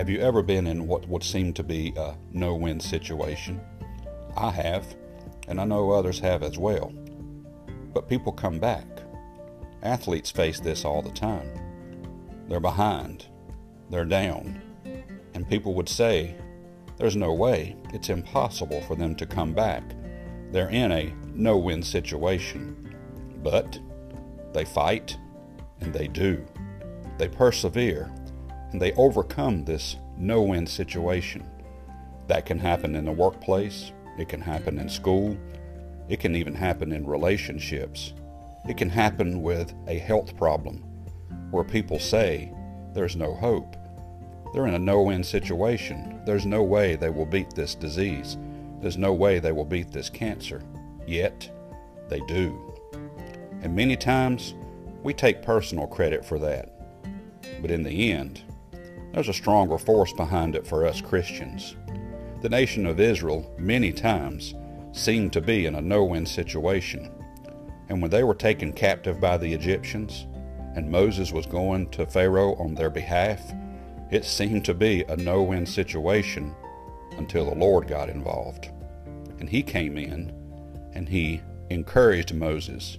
Have you ever been in what would seem to be a no win situation? I have, and I know others have as well. But people come back. Athletes face this all the time. They're behind, they're down, and people would say, There's no way, it's impossible for them to come back. They're in a no win situation. But they fight, and they do. They persevere, and they overcome this no win situation. That can happen in the workplace, it can happen in school, it can even happen in relationships. It can happen with a health problem where people say there's no hope. They're in a no win situation. There's no way they will beat this disease. There's no way they will beat this cancer. Yet, they do. And many times, we take personal credit for that. But in the end, there's a stronger force behind it for us Christians. The nation of Israel, many times, seemed to be in a no win situation. And when they were taken captive by the Egyptians, and Moses was going to Pharaoh on their behalf, it seemed to be a no win situation until the Lord got involved. And he came in and he encouraged Moses.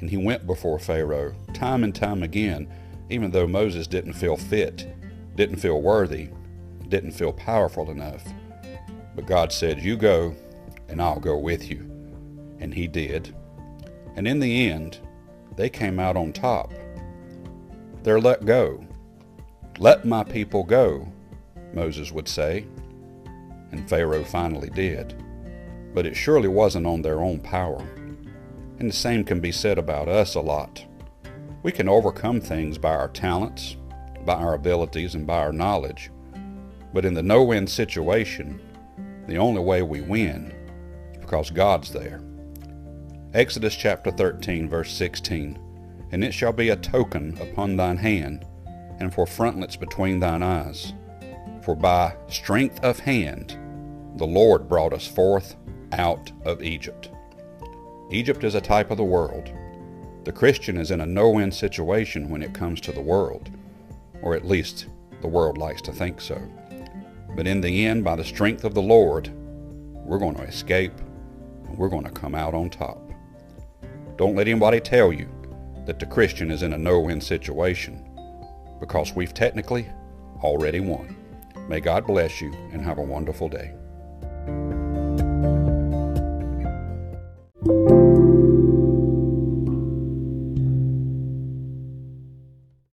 And he went before Pharaoh time and time again, even though Moses didn't feel fit, didn't feel worthy, didn't feel powerful enough. But God said, You go, and I'll go with you. And he did. And in the end, they came out on top. They're let go. Let my people go, Moses would say. And Pharaoh finally did. But it surely wasn't on their own power. And the same can be said about us a lot. We can overcome things by our talents, by our abilities, and by our knowledge. But in the no win situation, the only way we win is because God's there. Exodus chapter 13, verse 16 And it shall be a token upon thine hand, and for frontlets between thine eyes. For by strength of hand the Lord brought us forth out of Egypt. Egypt is a type of the world. The Christian is in a no win situation when it comes to the world, or at least the world likes to think so. But in the end, by the strength of the Lord, we're going to escape and we're going to come out on top. Don't let anybody tell you that the Christian is in a no win situation because we've technically already won. May God bless you and have a wonderful day.